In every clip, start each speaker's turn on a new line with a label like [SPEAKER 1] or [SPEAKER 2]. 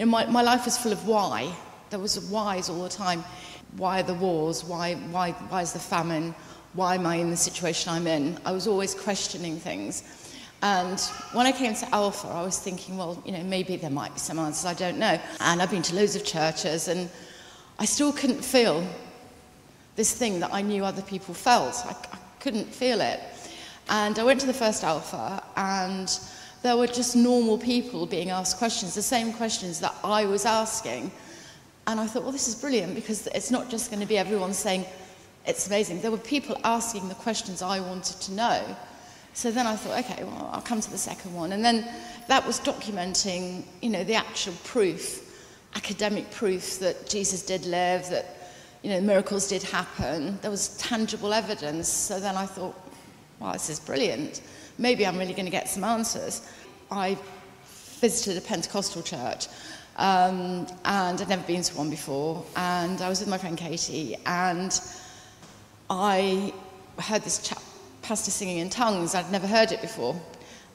[SPEAKER 1] You know, my, my life was full of why. There was whys all the time. Why are the wars? Why, why, why is the famine? Why am I in the situation I'm in? I was always questioning things. And when I came to Alpha, I was thinking, well, you know, maybe there might be some answers, I don't know. And I've been to loads of churches, and I still couldn't feel this thing that I knew other people felt. I, I couldn't feel it. And I went to the first Alpha, and there were just normal people being asked questions, the same questions that I was asking. And I thought, well, this is brilliant because it's not just going to be everyone saying, it's amazing. There were people asking the questions I wanted to know. So then I thought, okay, well, I'll come to the second one. And then that was documenting, you know, the actual proof, academic proof that Jesus did live, that, you know, miracles did happen. There was tangible evidence. So then I thought, wow, this is brilliant. Maybe I'm really going to get some answers. I visited a Pentecostal church um, and I'd never been to one before. And I was with my friend Katie and I heard this chap, pastor singing in tongues. I'd never heard it before.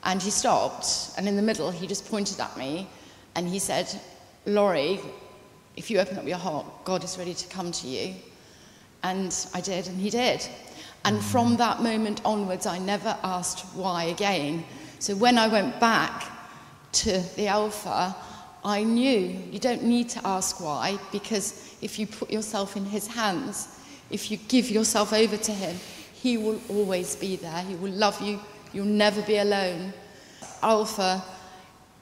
[SPEAKER 1] And he stopped, and in the middle, he just pointed at me and he said, Lorrie, if you open up your heart, God is ready to come to you. And I did, and he did. And from that moment onwards, I never asked why again. So when I went back to the Alpha, I knew you don't need to ask why, because if you put yourself in his hands, if you give yourself over to him, he will always be there. He will love you. You'll never be alone. Alpha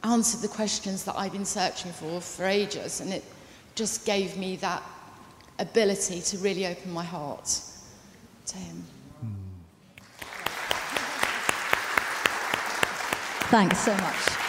[SPEAKER 1] answered the questions that I've been searching for for ages, and it just gave me that ability to really open my heart to him.
[SPEAKER 2] Thanks so much.